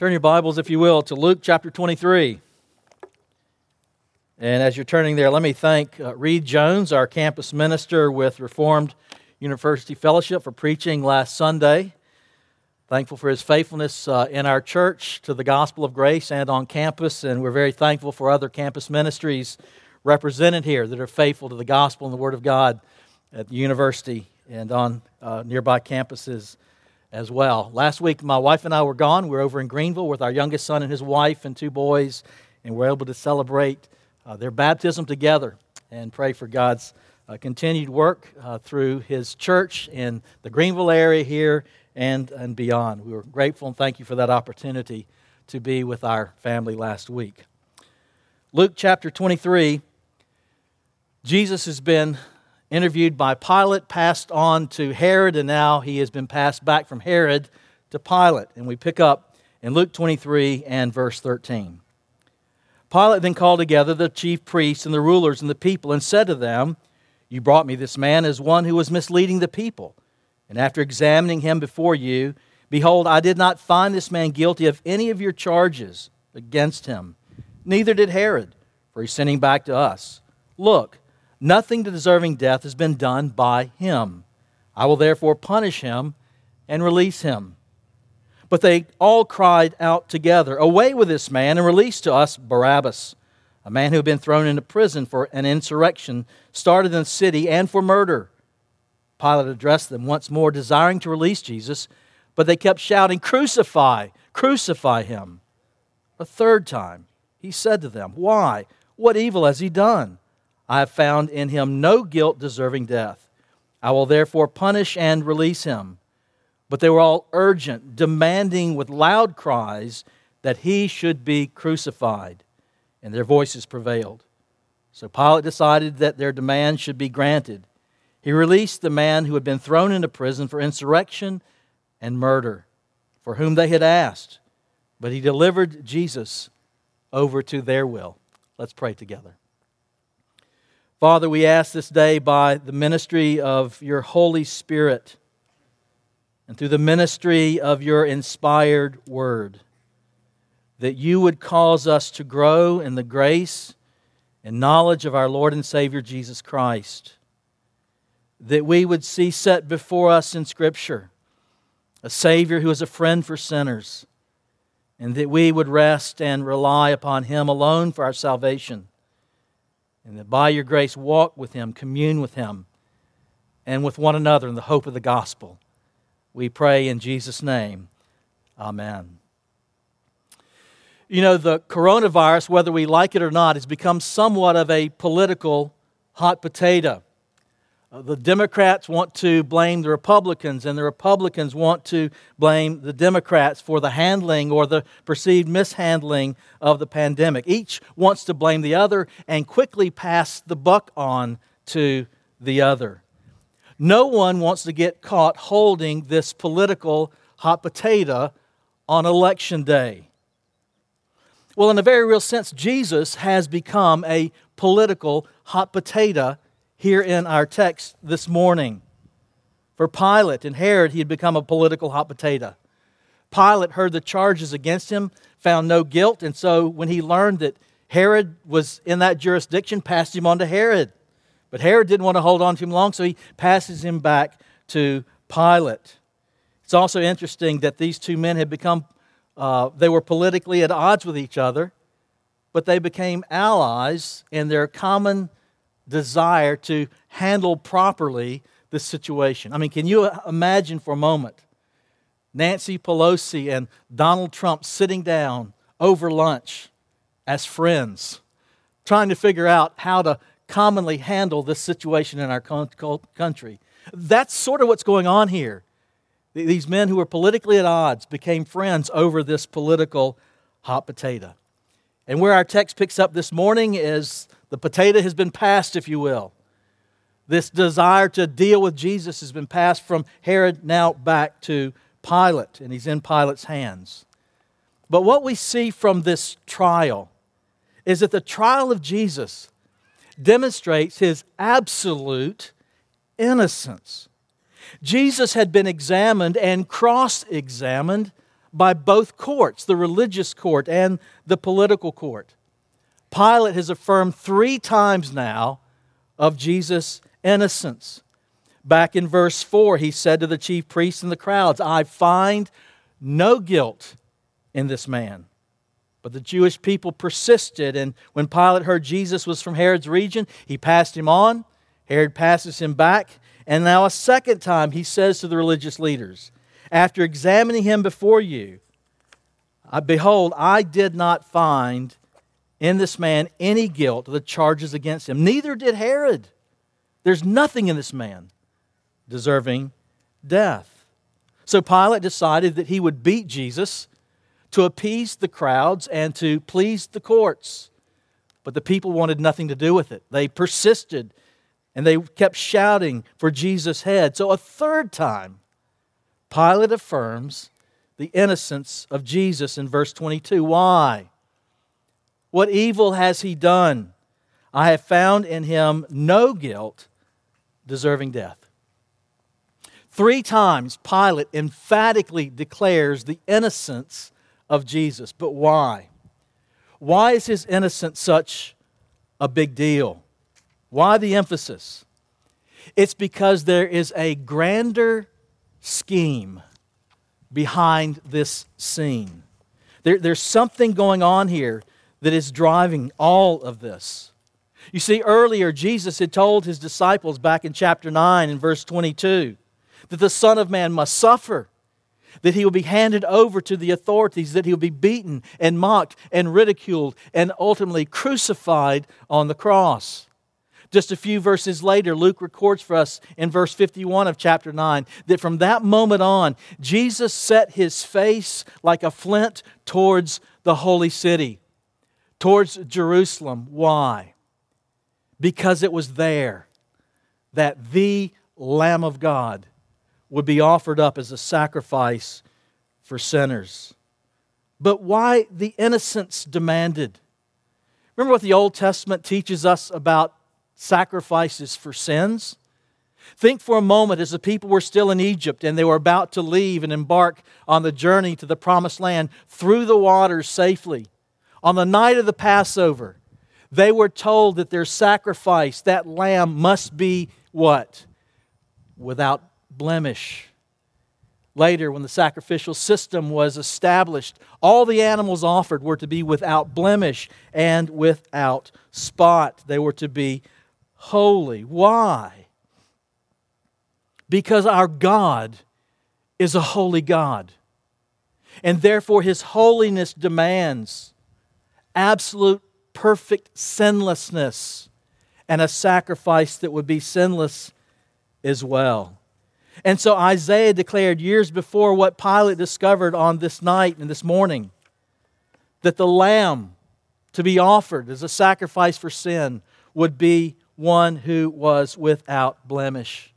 Turn your Bibles, if you will, to Luke chapter 23. And as you're turning there, let me thank uh, Reed Jones, our campus minister with Reformed University Fellowship, for preaching last Sunday. Thankful for his faithfulness uh, in our church to the gospel of grace and on campus. And we're very thankful for other campus ministries represented here that are faithful to the gospel and the Word of God at the university and on uh, nearby campuses as well. Last week, my wife and I were gone. We were over in Greenville with our youngest son and his wife and two boys, and we are able to celebrate uh, their baptism together and pray for God's uh, continued work uh, through his church in the Greenville area here and, and beyond. We were grateful and thank you for that opportunity to be with our family last week. Luke chapter 23, Jesus has been interviewed by Pilate, passed on to Herod, and now he has been passed back from Herod to Pilate. And we pick up in Luke 23 and verse 13. Pilate then called together the chief priests and the rulers and the people and said to them, You brought me this man as one who was misleading the people. And after examining him before you, behold, I did not find this man guilty of any of your charges against him. Neither did Herod, for he sent him back to us. Look, Nothing deserving death has been done by him. I will therefore punish him and release him. But they all cried out together, Away with this man, and release to us Barabbas, a man who had been thrown into prison for an insurrection started in the city and for murder. Pilate addressed them once more, desiring to release Jesus, but they kept shouting, Crucify, crucify him. A third time he said to them, Why? What evil has he done? I have found in him no guilt deserving death. I will therefore punish and release him. But they were all urgent, demanding with loud cries that he should be crucified. And their voices prevailed. So Pilate decided that their demand should be granted. He released the man who had been thrown into prison for insurrection and murder, for whom they had asked. But he delivered Jesus over to their will. Let's pray together. Father, we ask this day by the ministry of your Holy Spirit and through the ministry of your inspired word that you would cause us to grow in the grace and knowledge of our Lord and Savior Jesus Christ. That we would see set before us in Scripture a Savior who is a friend for sinners, and that we would rest and rely upon Him alone for our salvation and that by your grace walk with Him, commune with Him, and with one another in the hope of the gospel. We pray in Jesus' name. Amen. You know, the coronavirus, whether we like it or not, has become somewhat of a political hot potato. Uh, the Democrats want to blame the Republicans, and the Republicans want to blame the Democrats for the handling or the perceived mishandling of the pandemic. Each wants to blame the other and quickly pass the buck on to the other. No one wants to get caught holding this political hot potato on election day. Well, in a very real sense, Jesus has become a political hot potato here in our text this morning. For Pilate and Herod, he had become a political hot potato. Pilate heard the charges against him, found no guilt, and so when he learned that Herod was in that jurisdiction, passed him on to Herod. But Herod didn't want to hold on to him long, so he passes him back to Pilate. It's also interesting that these two men had become, uh, they were politically at odds with each other, but they became allies in their common desire to handle properly this situation. I mean, can you uh, imagine for a moment Nancy Pelosi and Donald Trump sitting down over lunch as friends, trying to figure out how to commonly handle this situation in our country? That's sort of what's going on here. These men who were politically at odds became friends over this political hot potato. And where our text picks up this morning is the potato has been passed, if you will. This desire to deal with Jesus has been passed from Herod now back to Pilate, and he's in Pilate's hands. But what we see from this trial is that the trial of Jesus demonstrates his absolute innocence. Jesus had been examined and cross examined by both courts, the religious court and the political court. Pilate has affirmed three times now of Jesus' innocence. Back in verse 4, he said to the chief priests and the crowds, I find no guilt in this man. But the Jewish people persisted, and when Pilate heard Jesus was from Herod's region, he passed him on. Herod passes him back, and now a second time he says to the religious leaders, After examining him before you, behold, I did not find in this man any guilt of the charges against him. Neither did Herod. There's nothing in this man deserving death. So Pilate decided that he would beat Jesus to appease the crowds and to please the courts. But the people wanted nothing to do with it. They persisted and they kept shouting for Jesus' head. So a third time, Pilate affirms the innocence of Jesus in verse 22. Why? What evil has he done? I have found in him no guilt deserving death. Three times, Pilate emphatically declares the innocence of Jesus. But why? Why is his innocence such a big deal? Why the emphasis? It's because there is a grander scheme behind this scene. There, there's something going on here that is driving all of this. You see, earlier, Jesus had told his disciples back in chapter 9 and verse 22 that the Son of Man must suffer that he will be handed over to the authorities, that he will be beaten and mocked and ridiculed and ultimately crucified on the cross. Just a few verses later, Luke records for us in verse 51 of chapter 9 that from that moment on, Jesus set his face like a flint towards the holy city, towards Jerusalem. Why? Because it was there that the Lamb of God would be offered up as a sacrifice for sinners. But why the innocence demanded? Remember what the Old Testament teaches us about sacrifices for sins? Think for a moment as the people were still in Egypt and they were about to leave and embark on the journey to the promised land through the waters safely. On the night of the Passover, they were told that their sacrifice, that lamb, must be what? Without blemish. Later, when the sacrificial system was established, all the animals offered were to be without blemish and without spot. They were to be holy. Why? Because our God is a holy God. And therefore, His holiness demands absolute, perfect sinlessness and a sacrifice that would be sinless as well. And so Isaiah declared years before what Pilate discovered on this night and this morning that the lamb to be offered as a sacrifice for sin would be one who was without blemish.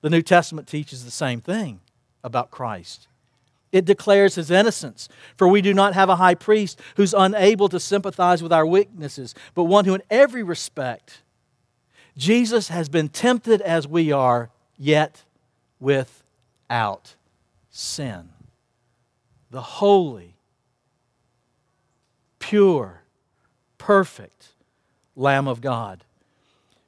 The New Testament teaches the same thing about Christ. It declares his innocence. For we do not have a high priest who's unable to sympathize with our weaknesses, but one who, in every respect, Jesus has been tempted as we are, yet without sin. The holy, pure, perfect Lamb of God.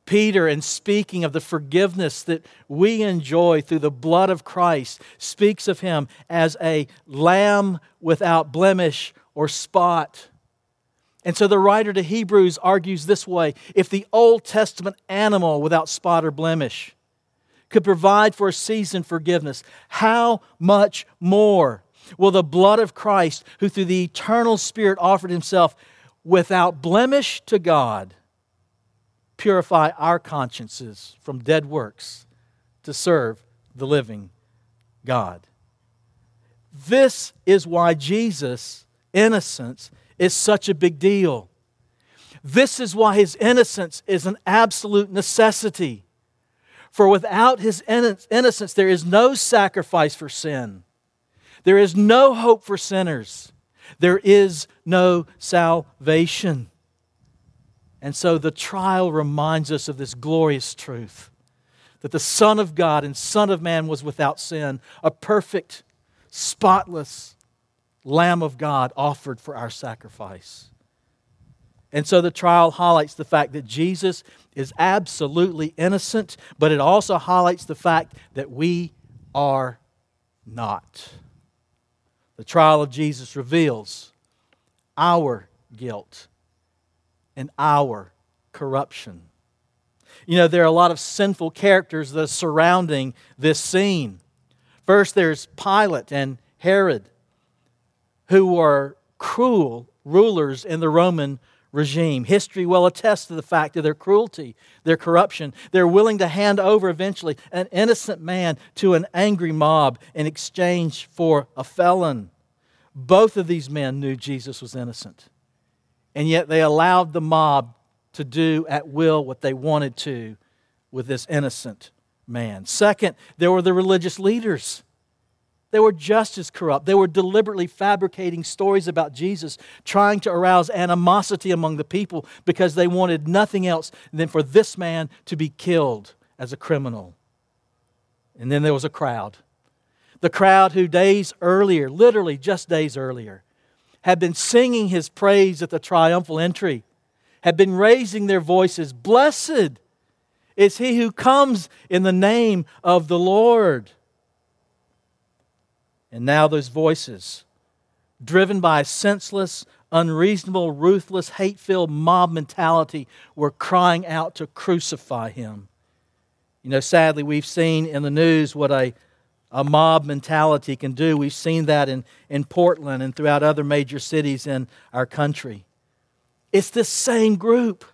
Peter, in speaking of the forgiveness that we enjoy through the blood of Christ, speaks of him as a lamb without blemish or spot. And so the writer to Hebrews argues this way if the Old Testament animal without spot or blemish could provide for a season forgiveness, how much more will the blood of Christ, who through the eternal Spirit offered himself without blemish to God, purify our consciences from dead works to serve the living God? This is why Jesus' innocence is such a big deal. This is why his innocence is an absolute necessity. For without his innocence, there is no sacrifice for sin. There is no hope for sinners. There is no salvation. And so the trial reminds us of this glorious truth that the Son of God and Son of Man was without sin, a perfect, spotless Lamb of God offered for our sacrifice. And so the trial highlights the fact that Jesus is absolutely innocent, but it also highlights the fact that we are not. The trial of Jesus reveals our guilt and our corruption. You know, there are a lot of sinful characters that are surrounding this scene. First, there's Pilate and Herod, who were cruel rulers in the Roman regime. History will attest to the fact of their cruelty, their corruption. They're willing to hand over eventually an innocent man to an angry mob in exchange for a felon. Both of these men knew Jesus was innocent, and yet they allowed the mob to do at will what they wanted to with this innocent man. Second, there were the religious leaders. They were just as corrupt. They were deliberately fabricating stories about Jesus, trying to arouse animosity among the people because they wanted nothing else than for this man to be killed as a criminal. And then there was a crowd. The crowd who days earlier, literally just days earlier, had been singing his praise at the triumphal entry, had been raising their voices Blessed is he who comes in the name of the Lord. And now those voices, driven by a senseless, unreasonable, ruthless, hate filled mob mentality, were crying out to crucify him. You know, sadly, we've seen in the news what a, a mob mentality can do. We've seen that in, in Portland and throughout other major cities in our country. It's this same group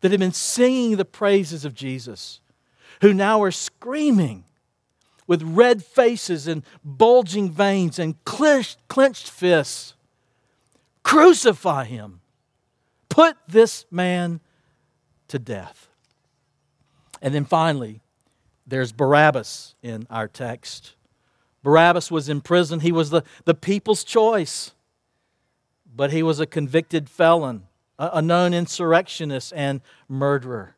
that had been singing the praises of Jesus who now are screaming with red faces and bulging veins and clenched fists. Crucify him. Put this man to death. And then finally, there's Barabbas in our text. Barabbas was in prison. He was the, the people's choice, but he was a convicted felon, a, a known insurrectionist and murderer.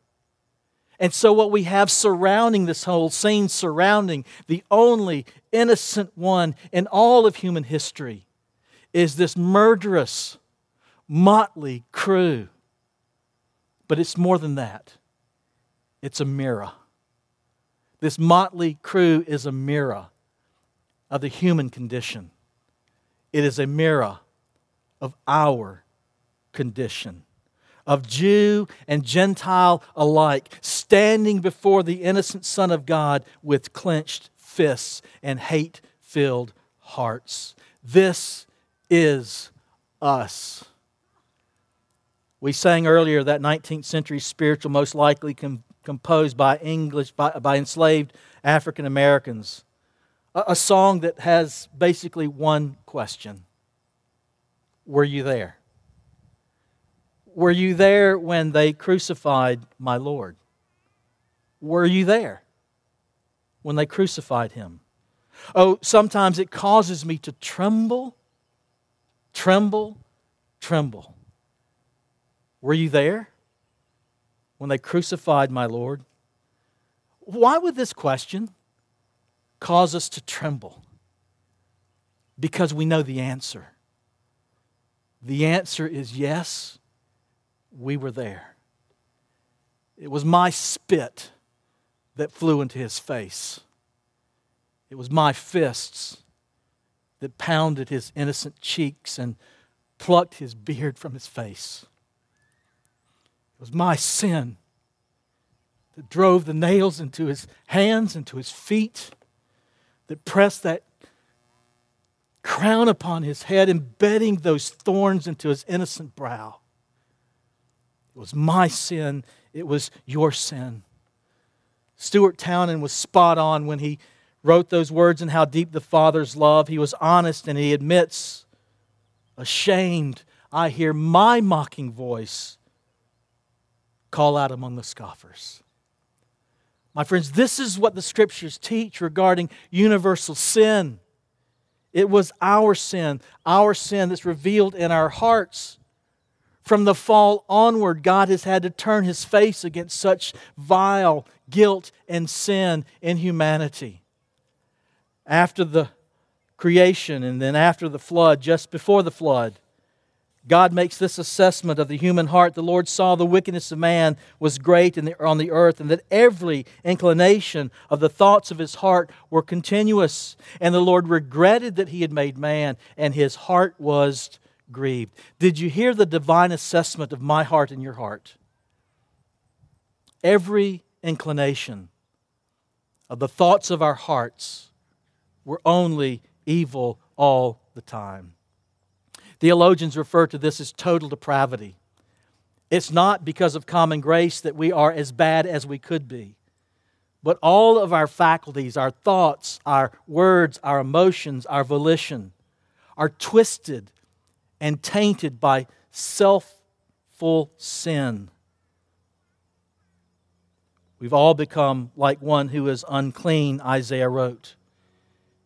And so, what we have surrounding this whole scene, surrounding the only innocent one in all of human history, is this murderous, motley crew. But it's more than that, it's a mirror. This motley crew is a mirror of the human condition, it is a mirror of our condition of Jew and Gentile alike, standing before the innocent Son of God with clenched fists and hate filled hearts. This is us. We sang earlier that 19th century spiritual, most likely com- composed by English, by, by enslaved African Americans. A, a song that has basically one question Were you there? Were you there when they crucified my Lord? Were you there when they crucified him? Oh, sometimes it causes me to tremble, tremble, tremble. Were you there when they crucified my Lord? Why would this question cause us to tremble? Because we know the answer. The answer is yes, we were there. It was my spit that flew into his face. It was my fists that pounded his innocent cheeks and plucked his beard from his face. It was my sin that drove the nails into his hands, into his feet, that pressed that crown upon his head, embedding those thorns into his innocent brow. It was my sin, it was your sin. Stuart Townend was spot on when he wrote those words and how deep the Father's love. He was honest and he admits, ashamed, I hear my mocking voice call out among the scoffers. My friends, this is what the scriptures teach regarding universal sin. It was our sin, our sin that's revealed in our hearts. From the fall onward, God has had to turn his face against such vile guilt and sin in humanity. After the creation and then after the flood, just before the flood. God makes this assessment of the human heart. The Lord saw the wickedness of man was great the, on the earth, and that every inclination of the thoughts of his heart were continuous. And the Lord regretted that he had made man, and his heart was grieved. Did you hear the divine assessment of my heart and your heart? Every inclination of the thoughts of our hearts were only evil all the time. Theologians refer to this as total depravity. It's not because of common grace that we are as bad as we could be, but all of our faculties, our thoughts, our words, our emotions, our volition, are twisted and tainted by selfful sin. We've all become like one who is unclean, Isaiah wrote.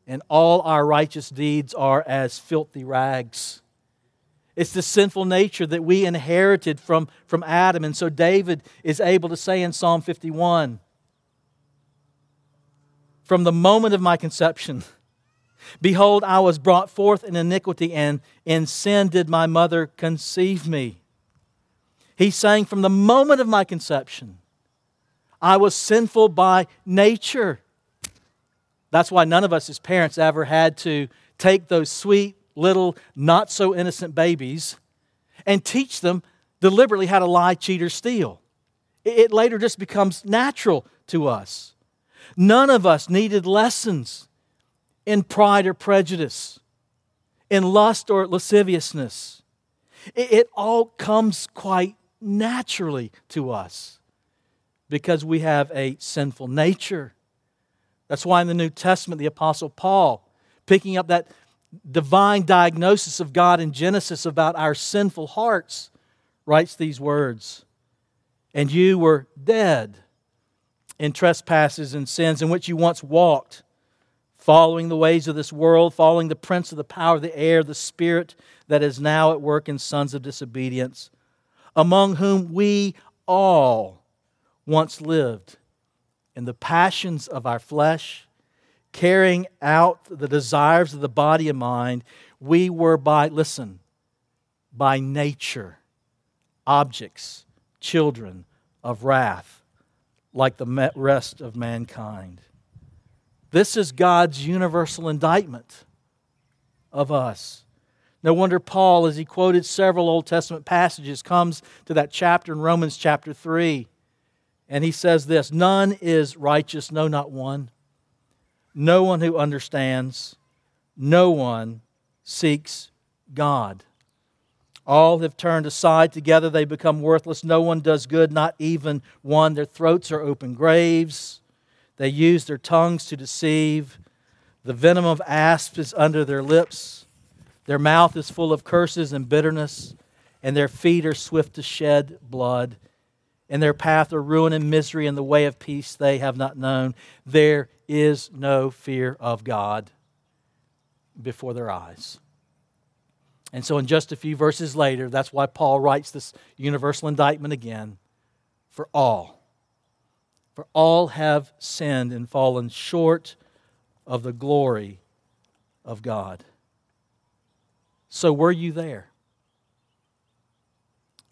And all our righteous deeds are as filthy rags. It's the sinful nature that we inherited from, from Adam. And so David is able to say in Psalm 51 From the moment of my conception, behold, I was brought forth in iniquity, and in sin did my mother conceive me. He's saying, From the moment of my conception, I was sinful by nature. That's why none of us as parents ever had to take those sweet, little, not so innocent babies and teach them deliberately how to lie, cheat, or steal. It later just becomes natural to us. None of us needed lessons in pride or prejudice, in lust or lasciviousness. It all comes quite naturally to us because we have a sinful nature. That's why in the New Testament, the Apostle Paul, picking up that divine diagnosis of God in Genesis about our sinful hearts, writes these words. And you were dead in trespasses and sins in which you once walked, following the ways of this world, following the prince of the power of the air, the spirit that is now at work in sons of disobedience, among whom we all once lived in the passions of our flesh, carrying out the desires of the body and mind, we were by, listen, by nature, objects, children of wrath, like the rest of mankind. This is God's universal indictment of us. No wonder Paul, as he quoted several Old Testament passages, comes to that chapter in Romans chapter 3 and he says this None is righteous, no, not one. No one who understands, no one seeks God. All have turned aside. Together they become worthless. No one does good, not even one. Their throats are open graves. They use their tongues to deceive. The venom of asps is under their lips. Their mouth is full of curses and bitterness, and their feet are swift to shed blood in their path are ruin and misery, and the way of peace they have not known. There is no fear of God before their eyes. And so, in just a few verses later, that's why Paul writes this universal indictment again for all. For all have sinned and fallen short of the glory of God. So, were you there?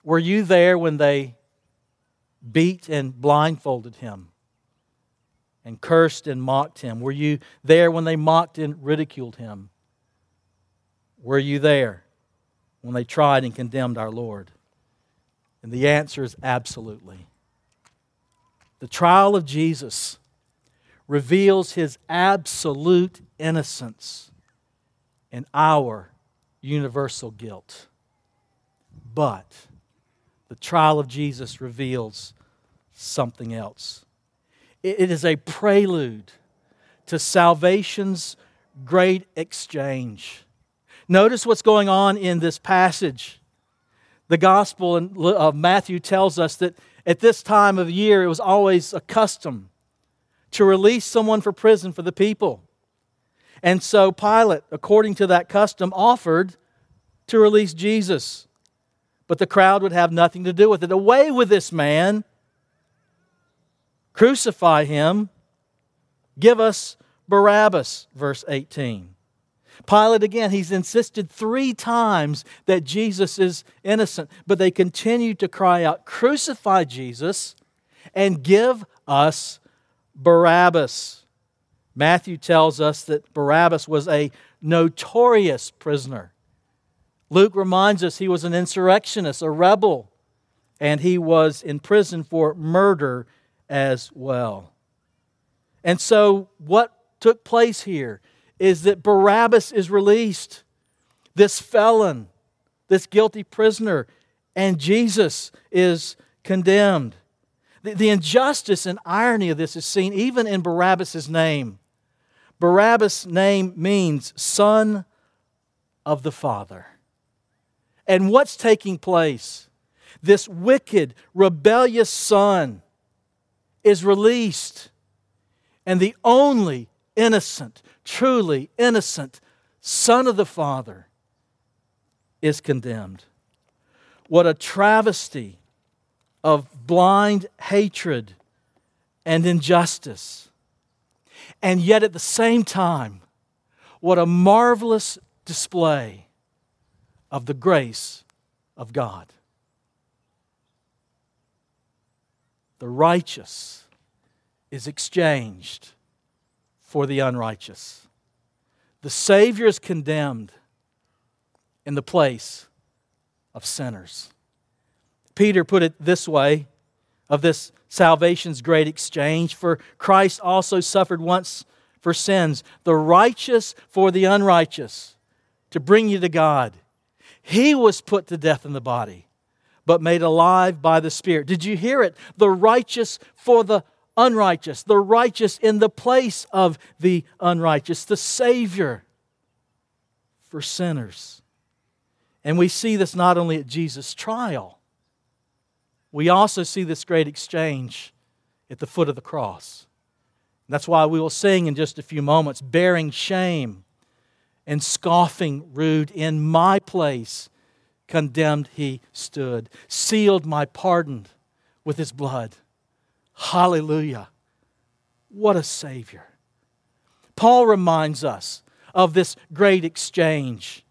Were you there when they beat and blindfolded him and cursed and mocked him? Were you there when they mocked and ridiculed him? Were you there when they tried and condemned our Lord? And the answer is absolutely. The trial of Jesus reveals his absolute innocence and our universal guilt. But the trial of Jesus reveals something else. It is a prelude to salvation's great exchange. Notice what's going on in this passage. The Gospel uh, of Matthew tells us that at this time of year, it was always a custom to release someone for prison for the people. And so Pilate, according to that custom, offered to release Jesus but the crowd would have nothing to do with it. Away with this man. Crucify him. Give us Barabbas, verse 18. Pilate, again, he's insisted three times that Jesus is innocent, but they continue to cry out, Crucify Jesus and give us Barabbas. Matthew tells us that Barabbas was a notorious prisoner. Luke reminds us he was an insurrectionist, a rebel, and he was in prison for murder as well. And so, what took place here is that Barabbas is released, this felon, this guilty prisoner, and Jesus is condemned. The, the injustice and irony of this is seen even in Barabbas' name. Barabbas' name means son of the Father. And what's taking place? This wicked, rebellious son is released, and the only innocent, truly innocent son of the Father is condemned. What a travesty of blind hatred and injustice. And yet, at the same time, what a marvelous display of the grace of God. The righteous is exchanged for the unrighteous. The Savior is condemned in the place of sinners. Peter put it this way of this salvation's great exchange for Christ also suffered once for sins, the righteous for the unrighteous, to bring you to God. He was put to death in the body, but made alive by the Spirit. Did you hear it? The righteous for the unrighteous, the righteous in the place of the unrighteous, the Savior for sinners. And we see this not only at Jesus' trial, we also see this great exchange at the foot of the cross. that's why we will sing in just a few moments, bearing shame and scoffing rude in my place condemned he stood, sealed my pardon with his blood. Hallelujah. What a Savior. Paul reminds us of this great exchange.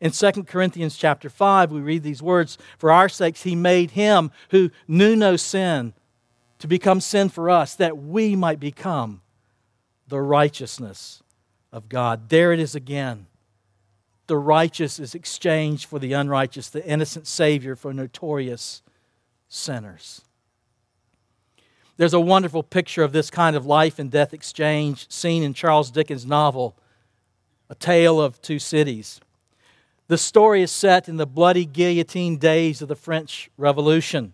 In 2 Corinthians chapter 5, we read these words For our sakes, he made him who knew no sin to become sin for us, that we might become the righteousness of God. There it is again. The righteous is exchanged for the unrighteous, the innocent Savior for notorious sinners. There's a wonderful picture of this kind of life and death exchange seen in Charles Dickens' novel, A Tale of Two Cities. The story is set in the bloody guillotine days of the French Revolution.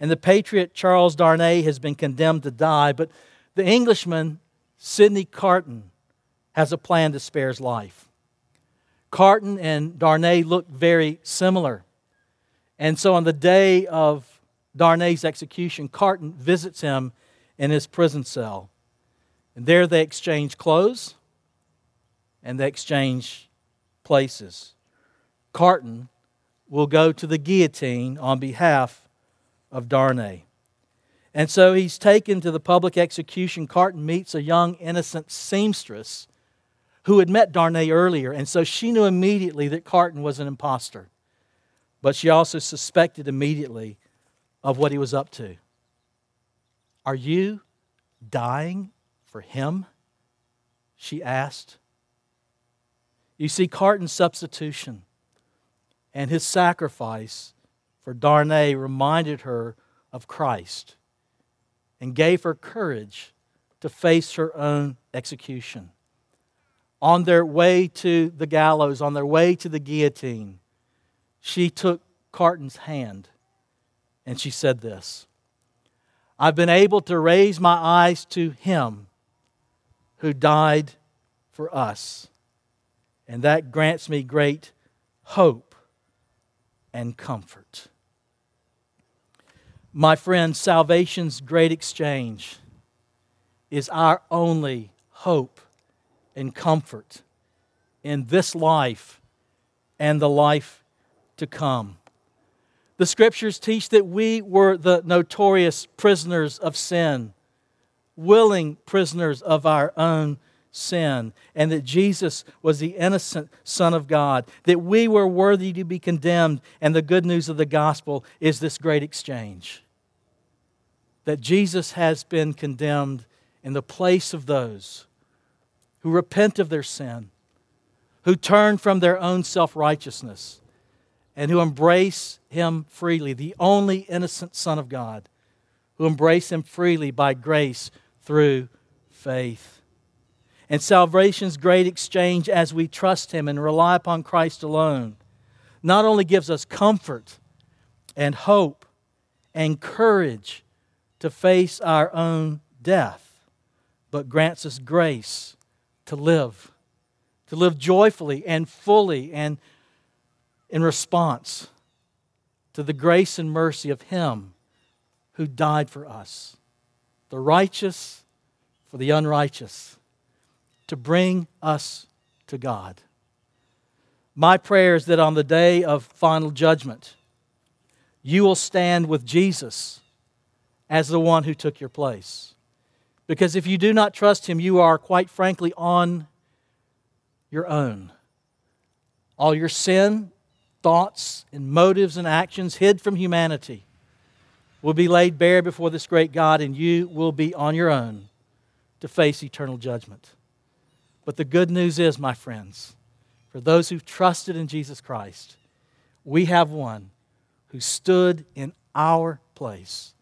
And the patriot Charles Darnay has been condemned to die, but the Englishman, Sidney Carton, has a plan to spare his life. Carton and Darnay look very similar. And so on the day of Darnay's execution, Carton visits him in his prison cell. And there they exchange clothes and they exchange places. Carton will go to the guillotine on behalf of Darnay. And so he's taken to the public execution. Carton meets a young, innocent seamstress who had met Darnay earlier. And so she knew immediately that Carton was an impostor. But she also suspected immediately of what he was up to. Are you dying for him? She asked. You see, Carton's substitution and his sacrifice for Darnay reminded her of Christ and gave her courage to face her own execution. On their way to the gallows, on their way to the guillotine, she took Carton's hand and she said this I've been able to raise my eyes to Him who died for us, and that grants me great hope and comfort. My friend, salvation's great exchange is our only hope and comfort in this life and the life to come. The scriptures teach that we were the notorious prisoners of sin, willing prisoners of our own sin and that Jesus was the innocent Son of God, that we were worthy to be condemned, and the good news of the gospel is this great exchange. That Jesus has been condemned in the place of those who repent of their sin, who turn from their own self righteousness, and who embrace Him freely, the only innocent Son of God, who embrace Him freely by grace through faith. And salvation's great exchange as we trust Him and rely upon Christ alone not only gives us comfort and hope and courage to face our own death, but grants us grace to live, to live joyfully and fully and in response to the grace and mercy of Him who died for us, the righteous for the unrighteous, to bring us to God. My prayer is that on the day of final judgment, you will stand with Jesus as the one who took your place. Because if you do not trust him, you are, quite frankly, on your own. All your sin, thoughts, and motives and actions hid from humanity will be laid bare before this great God, and you will be on your own to face eternal judgment. But the good news is, my friends, for those who've trusted in Jesus Christ, we have one who stood in our place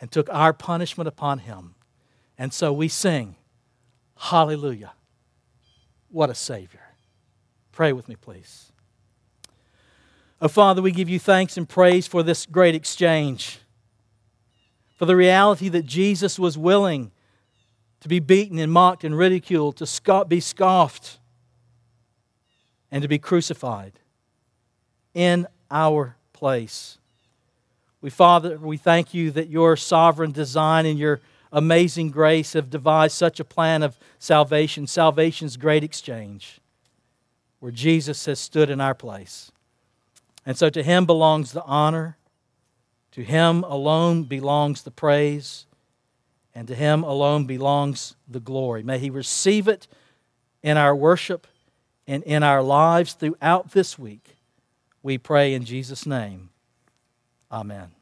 and took our punishment upon him and so we sing, Hallelujah. What a Savior. Pray with me, please. Oh, Father, we give you thanks and praise for this great exchange, for the reality that Jesus was willing to be beaten and mocked and ridiculed, to be scoffed, and to be crucified in our place. We, Father, we thank you that your sovereign design and your amazing grace have devised such a plan of salvation, salvation's great exchange, where Jesus has stood in our place. And so to him belongs the honor, to him alone belongs the praise, and to him alone belongs the glory. May he receive it in our worship and in our lives throughout this week. We pray in Jesus' name. Amen.